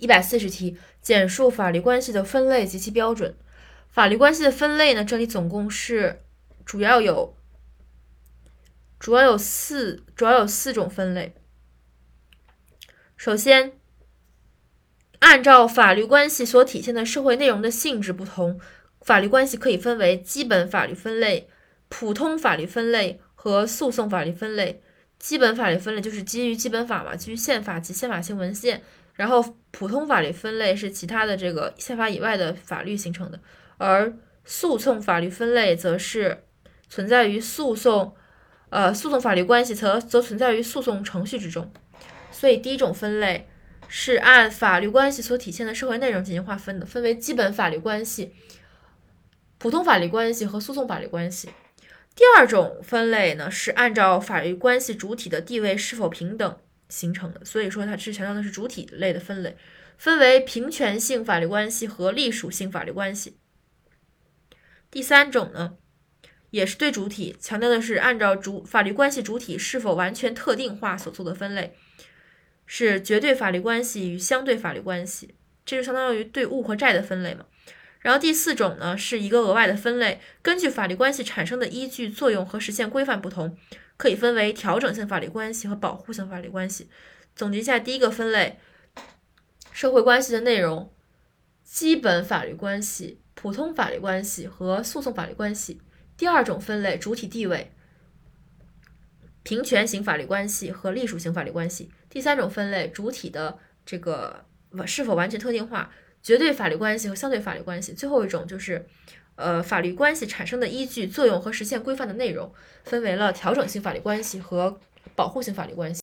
一百四十题，简述法律关系的分类及其标准。法律关系的分类呢，这里总共是主要有主要有四主要有四种分类。首先，按照法律关系所体现的社会内容的性质不同，法律关系可以分为基本法律分类、普通法律分类和诉讼法律分类。基本法律分类就是基于基本法嘛，基于宪法及宪法性文献。然后，普通法律分类是其他的这个宪法以外的法律形成的，而诉讼法律分类则是存在于诉讼，呃，诉讼法律关系则则存在于诉讼程序之中。所以，第一种分类是按法律关系所体现的社会内容进行划分的，分为基本法律关系、普通法律关系和诉讼法律关系。第二种分类呢，是按照法律关系主体的地位是否平等。形成的，所以说它是强调的是主体类的分类，分为平权性法律关系和隶属性法律关系。第三种呢，也是对主体强调的是按照主法律关系主体是否完全特定化所做的分类，是绝对法律关系与相对法律关系，这就相当于对物和债的分类嘛。然后第四种呢，是一个额外的分类，根据法律关系产生的依据、作用和实现规范不同。可以分为调整性法律关系和保护性法律关系。总结一下，第一个分类，社会关系的内容，基本法律关系、普通法律关系和诉讼法律关系。第二种分类，主体地位，平权型法律关系和隶属性法律关系。第三种分类，主体的这个是否完全特定化，绝对法律关系和相对法律关系。最后一种就是。呃，法律关系产生的依据、作用和实现规范的内容，分为了调整性法律关系和保护性法律关系。